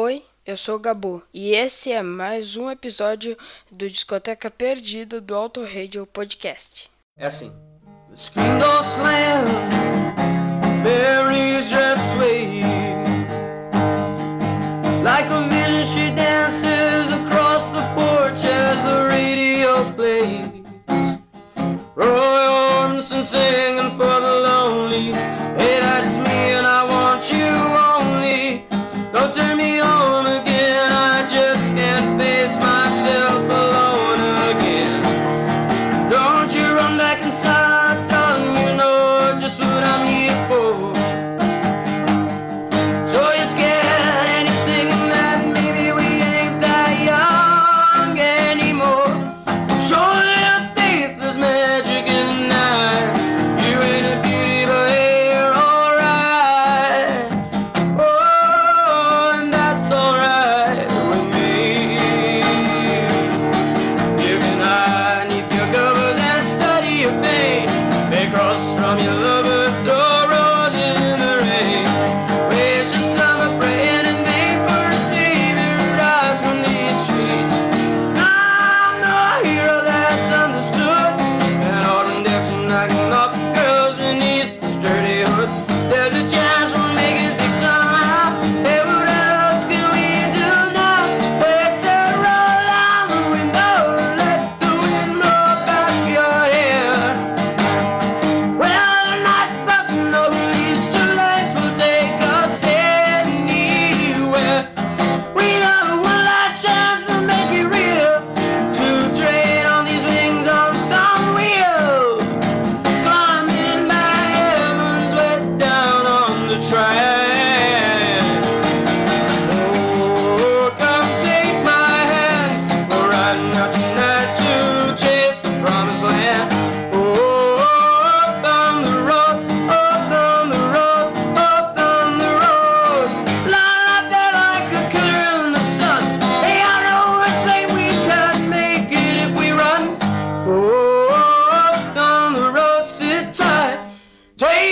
Oi, eu sou o Gabu e esse é mais um episódio do Discoteca Perdida do Auto Radio Podcast. É assim. The screen goes slam, Mary's just sway. Like a vision, she dances across the porch as the radio plays. Roy Orbison singing for the Take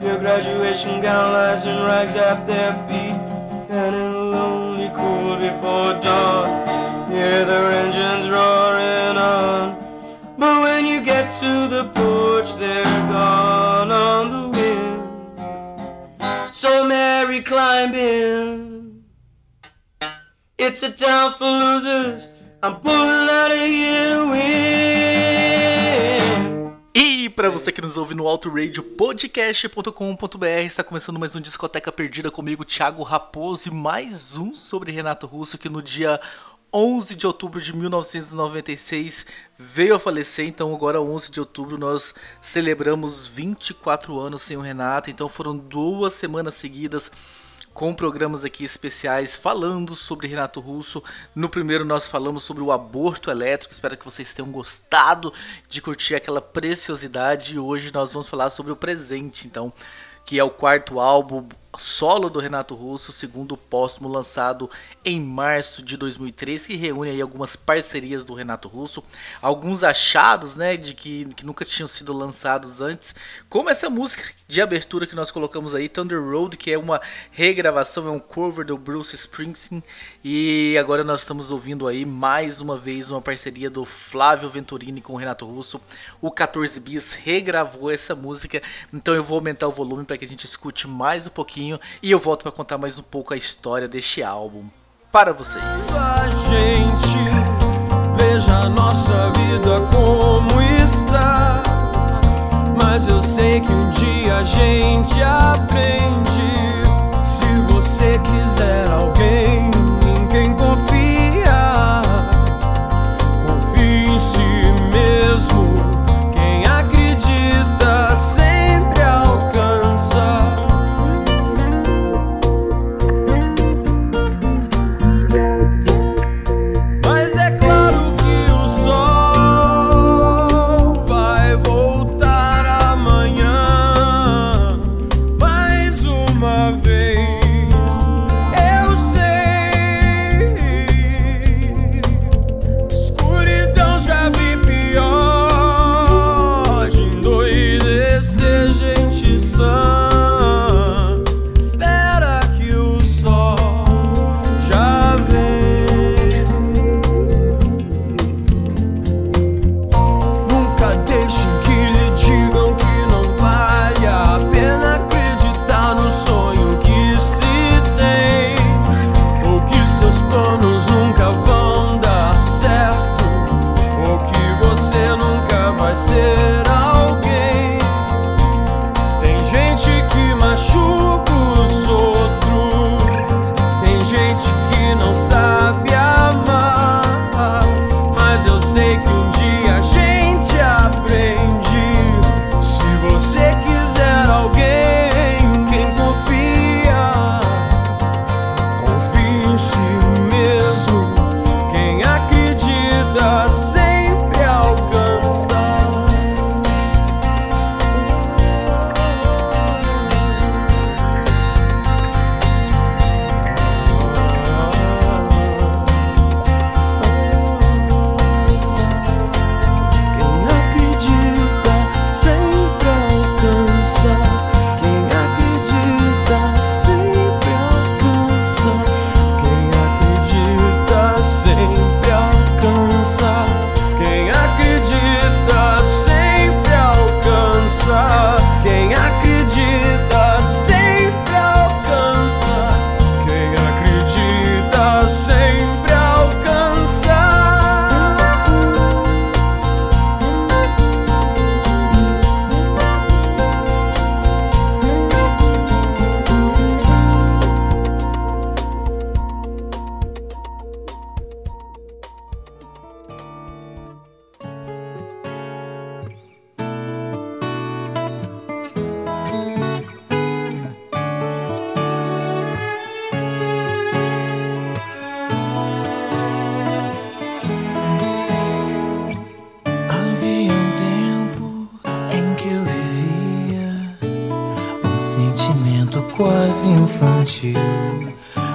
Your graduation gown lies in rags at their feet. And in the lonely cool before dawn, hear their engines roaring on. But when you get to the porch, they're gone on the wind. So Mary climb in. It's a town for losers. I'm pulling out of here to win. Para você que nos ouve no autoradiopodcast.com.br, está começando mais um Discoteca Perdida comigo, Thiago Raposo, e mais um sobre Renato Russo, que no dia 11 de outubro de 1996 veio a falecer, então agora 11 de outubro nós celebramos 24 anos sem o Renato, então foram duas semanas seguidas com programas aqui especiais falando sobre Renato Russo. No primeiro nós falamos sobre o aborto elétrico, espero que vocês tenham gostado de curtir aquela preciosidade e hoje nós vamos falar sobre o presente, então, que é o quarto álbum solo do Renato Russo, segundo póstumo lançado em março de 2003, que reúne aí algumas parcerias do Renato Russo, alguns achados, né, de que, que nunca tinham sido lançados antes, como essa música de abertura que nós colocamos aí, Thunder Road, que é uma regravação, é um cover do Bruce Springsteen, e agora nós estamos ouvindo aí mais uma vez uma parceria do Flávio Venturini com o Renato Russo, o 14 Bis regravou essa música, então eu vou aumentar o volume para que a gente escute mais um pouquinho e eu volto para contar mais um pouco a história deste álbum para vocês. A gente veja a nossa vida como está. Mas eu sei que um dia a gente aprende.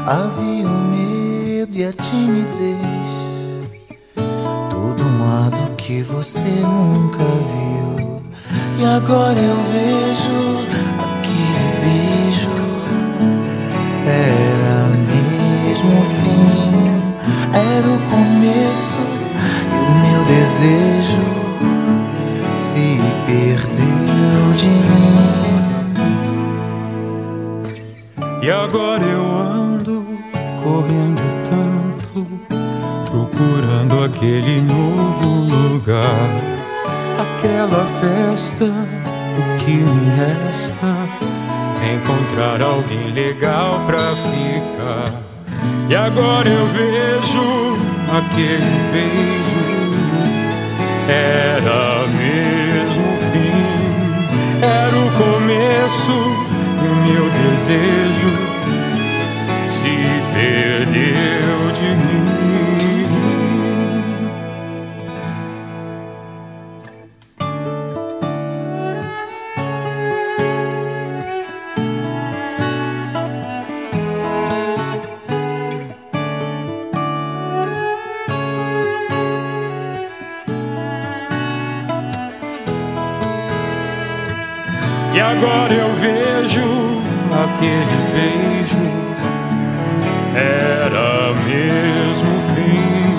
Havia o medo e a timidez. Todo um lado que você nunca viu. E agora eu vejo aquele beijo. Era mesmo o fim, era o começo. E o meu desejo se perdeu de mim. E agora eu ando correndo tanto, procurando aquele novo lugar, aquela festa. O que me resta encontrar alguém legal pra ficar. E agora eu vejo aquele beijo. Era mesmo o fim, era o começo meu desejo se perdeu aquele beijo. Era mesmo o fim,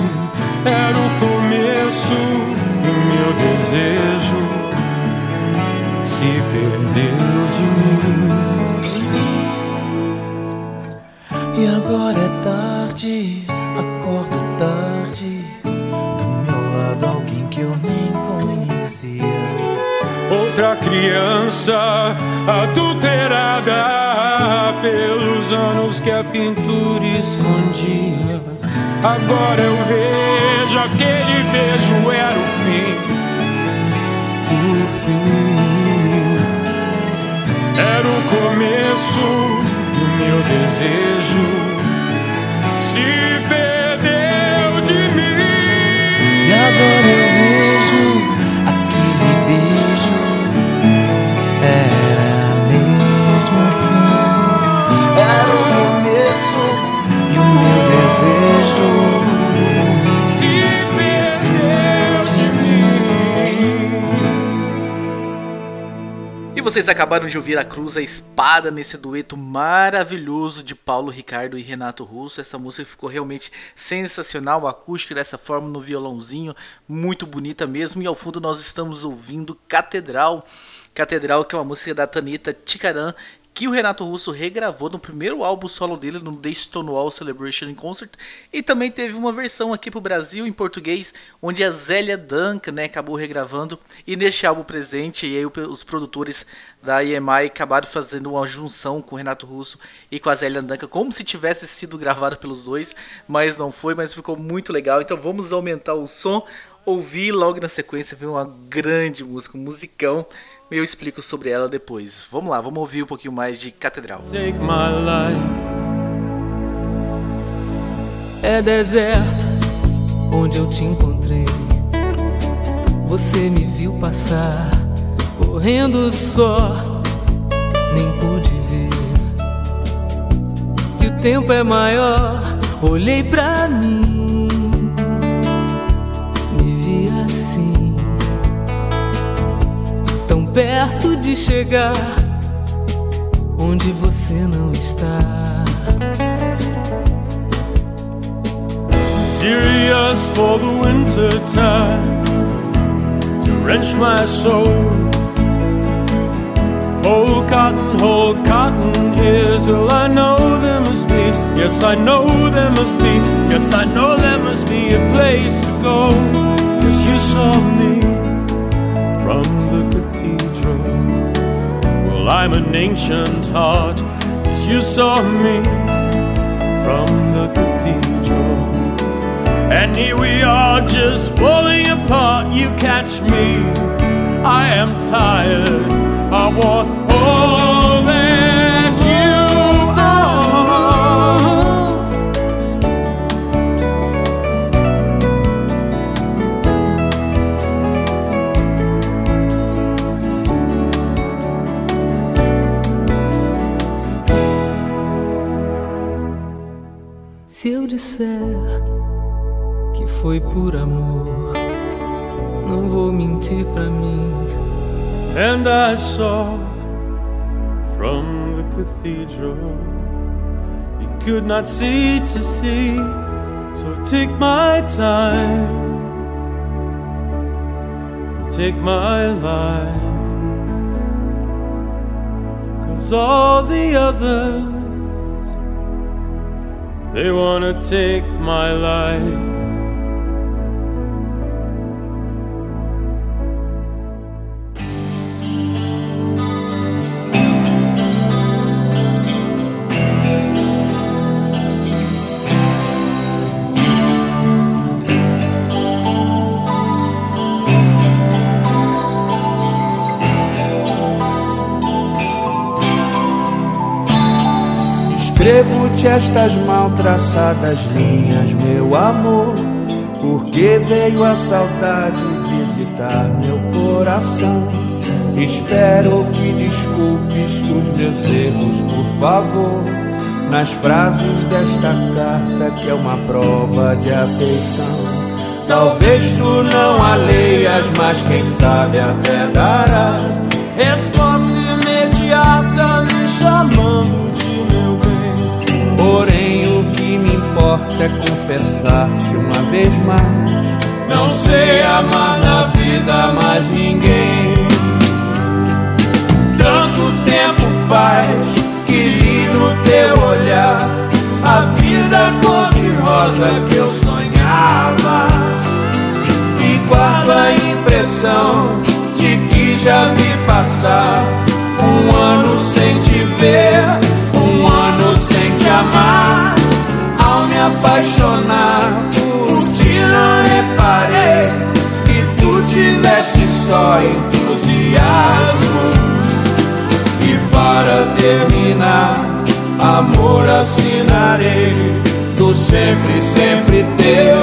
era o começo do meu desejo. Se perdeu de mim. E agora é tarde, acordo tarde. Do meu lado alguém que eu nem conhecia. Outra criança adulterada que a pintura escondia. Agora eu vejo aquele beijo era o fim, o fim. Era o começo do meu desejo. Se vocês acabaram de ouvir a Cruz a Espada nesse dueto maravilhoso de Paulo Ricardo e Renato Russo. Essa música ficou realmente sensacional, a acústica dessa forma no violãozinho, muito bonita mesmo. E ao fundo nós estamos ouvindo Catedral. Catedral, que é uma música da Tanita Tikaram, que o Renato Russo regravou no primeiro álbum solo dele, no The Stonewall Celebration Concert, e também teve uma versão aqui pro Brasil em português, onde a Zélia Duncan né, acabou regravando, e neste álbum presente, e aí os produtores da EMI acabaram fazendo uma junção com o Renato Russo e com a Zélia Duncan, como se tivesse sido gravado pelos dois, mas não foi, mas ficou muito legal, então vamos aumentar o som, ouvir logo na sequência, ver uma grande música, um musicão, eu explico sobre ela depois. Vamos lá, vamos ouvir um pouquinho mais de Catedral. Take my life. É deserto onde eu te encontrei. Você me viu passar, correndo só, nem pude ver. Que o tempo é maior, olhei pra mim, me vi assim, perto de chegar onde você não está. Serious for the winter time to wrench my soul. Whole cotton, whole cotton is all I know there must be. Yes, I know there must be. Yes, I know there must be a place to go. Yes, you saw me from the cathedral. I'm an ancient heart. as you saw me from the cathedral. And here we are just falling apart. You catch me. I am tired. I want disser que foi por amor, não vou mentir pra mim. And I saw from the cathedral you could not see to see. So take my time, take my lies, cause all the others they wanna take my life. Estas mal traçadas linhas, meu amor, porque veio a saudade visitar meu coração. Espero que desculpes os meus erros, por favor, nas frases desta carta que é uma prova de afeição. Talvez tu não a leias, mas quem sabe até darás é confessar-te uma vez mais. Não sei amar na vida mais ninguém. Tanto tempo faz que li no teu olhar a vida cor-de-rosa que eu sonhava. E guardo a impressão de que já vi passar um ano sem te ver, apaixonar por ti, não reparei que tu tiveste só entusiasmo. E para terminar, amor assinarei do sempre, sempre teu.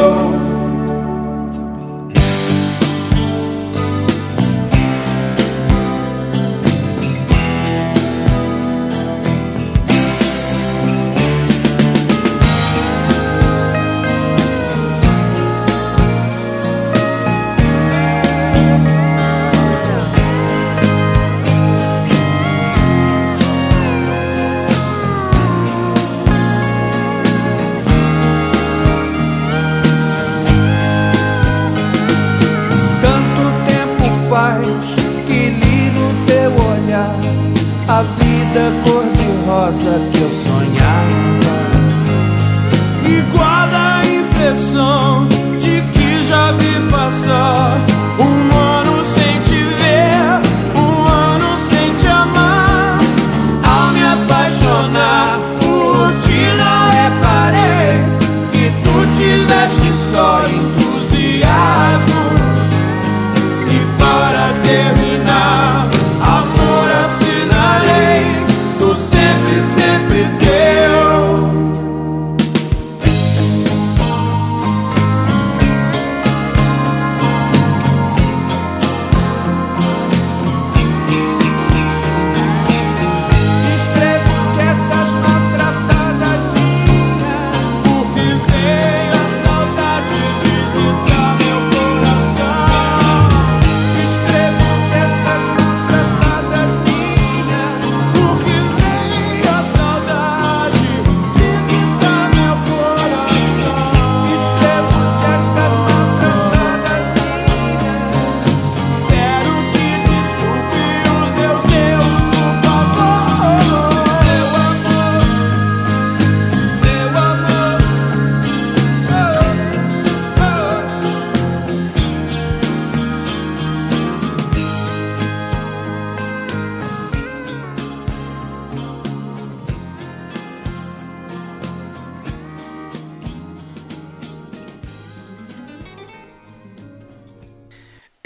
noção de que já vi passar.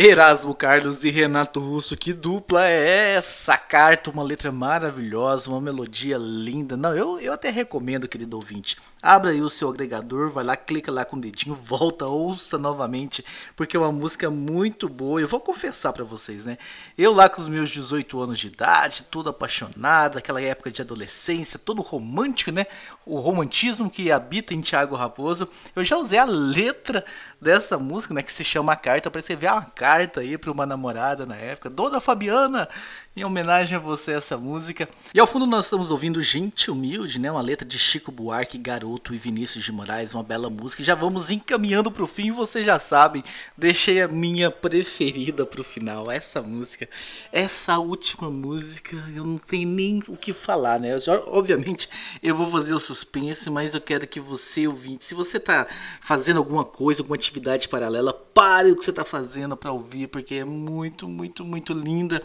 Erasmo Carlos e Renato Russo, que dupla é essa? Carta, uma letra maravilhosa, uma melodia linda. Não, eu, eu até recomendo, querido ouvinte. Abra aí o seu agregador, vai lá, clica lá com o dedinho, volta, ouça novamente, porque é uma música muito boa. Eu vou confessar para vocês, né? Eu lá com os meus 18 anos de idade, todo apaixonado, aquela época de adolescência, todo romântico, né? O romantismo que habita em Tiago Raposo. Eu já usei a letra dessa música, né, que se chama Carta, para escrever uma carta aí para uma namorada na época, Dona Fabiana, em homenagem a você essa música. E ao fundo nós estamos ouvindo Gente Humilde, né, uma letra de Chico Buarque, Garoto e Vinícius de Moraes, uma bela música. Já vamos encaminhando para o fim, vocês já sabem, deixei a minha preferida para o final, essa música. Essa última música, eu não tenho nem o que falar, né? Obviamente eu vou fazer o suspense, mas eu quero que você ouvinte, se você tá fazendo alguma coisa, alguma atividade paralela, pare o que você está fazendo para ouvir, porque é muito, muito, muito linda.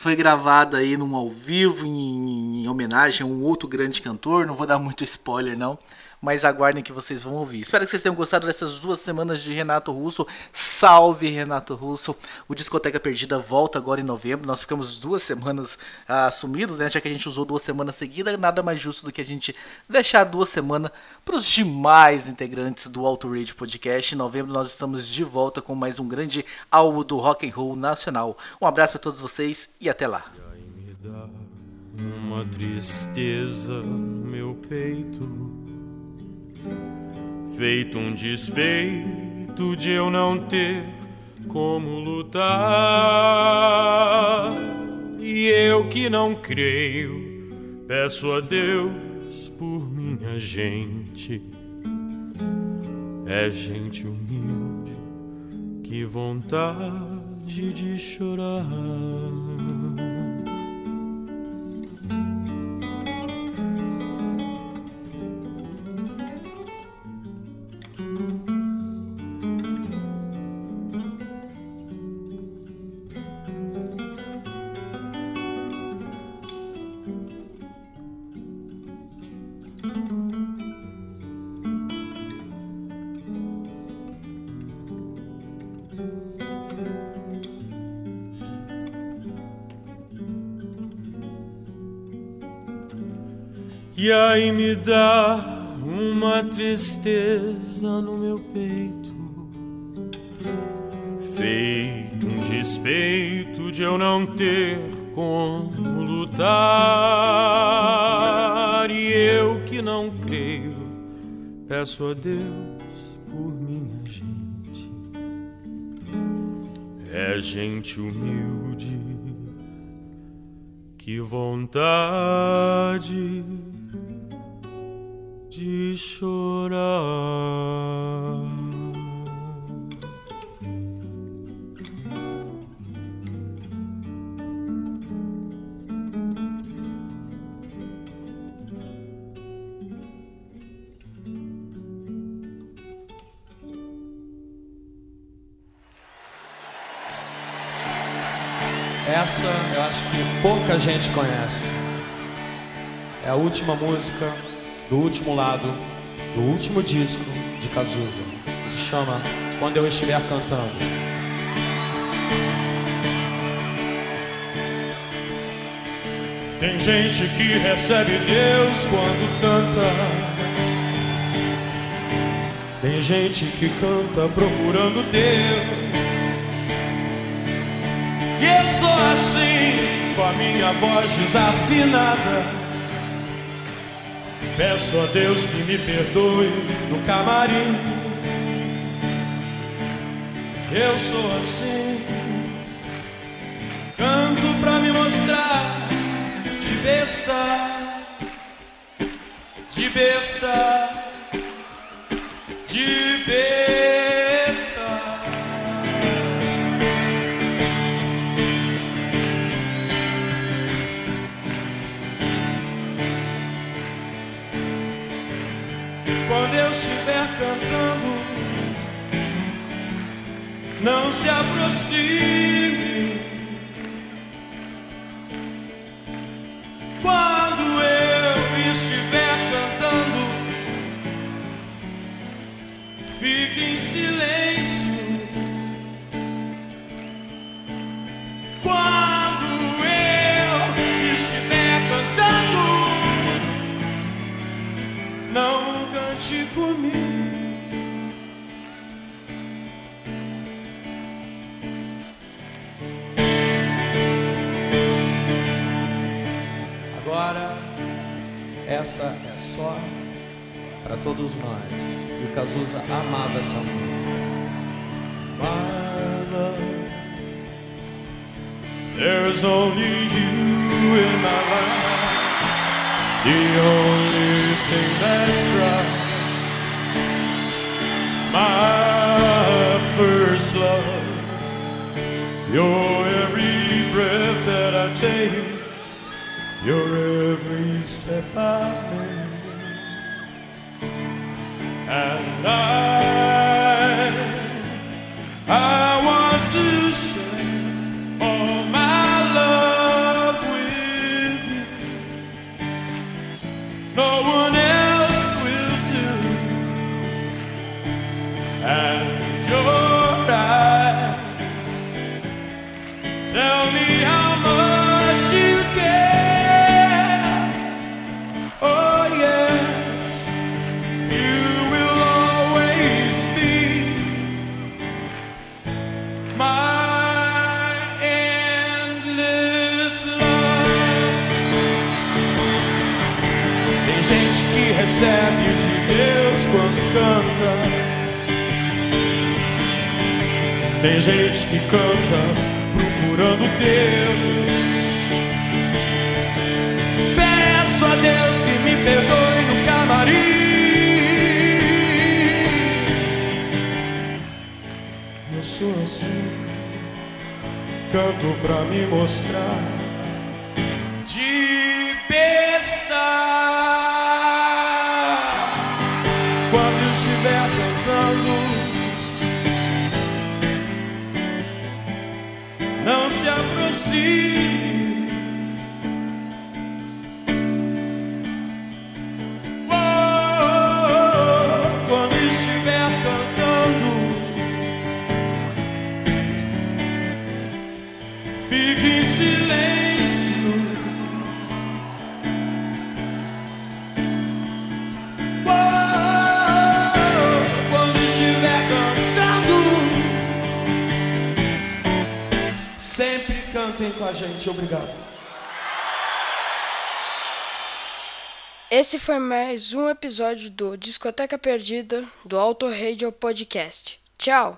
Foi gravada aí num ao vivo, em, em homenagem a um outro grande cantor. Não vou dar muito spoiler, não mas aguardem que vocês vão ouvir. Espero que vocês tenham gostado dessas duas semanas de Renato Russo. Salve Renato Russo! O Discoteca Perdida volta agora em novembro. Nós ficamos duas semanas ah, sumidos, né? Já que a gente usou duas semanas seguidas, nada mais justo do que a gente deixar duas semanas para os demais integrantes do Auto Radio Podcast. Em novembro nós estamos de volta com mais um grande álbum do rock and roll nacional. Um abraço para todos vocês e até lá. uma tristeza no meu peito, feito um despeito de eu não ter como lutar. E eu que não creio, peço a Deus por minha gente. É gente humilde, que vontade de chorar. E aí me dá uma tristeza no meu peito, feito um despeito de eu não ter como lutar. E eu que não creio, peço a Deus por minha gente. É gente humilde, que vontade Essa eu acho que pouca gente conhece. É a última música do último lado do último disco de Cazuza. Se chama Quando Eu Estiver Cantando. Tem gente que recebe Deus quando canta. Tem gente que canta procurando Deus. E eu sou assim, com a minha voz desafinada. Peço a Deus que me perdoe no camarim. Eu sou assim, canto pra me mostrar de besta, de besta, de besta. Não se aproxime. There's only you in my life. The only thing that's right. My first love. Your every breath that I take. Your every step I make. And I, gente que canta procurando Deus. Peço a Deus que me perdoe no camarim. Eu sou assim, canto pra me mostrar de besta. Quando eu estiver cantando, não gente. Obrigado. Esse foi mais um episódio do Discoteca Perdida do Auto Radio Podcast. Tchau!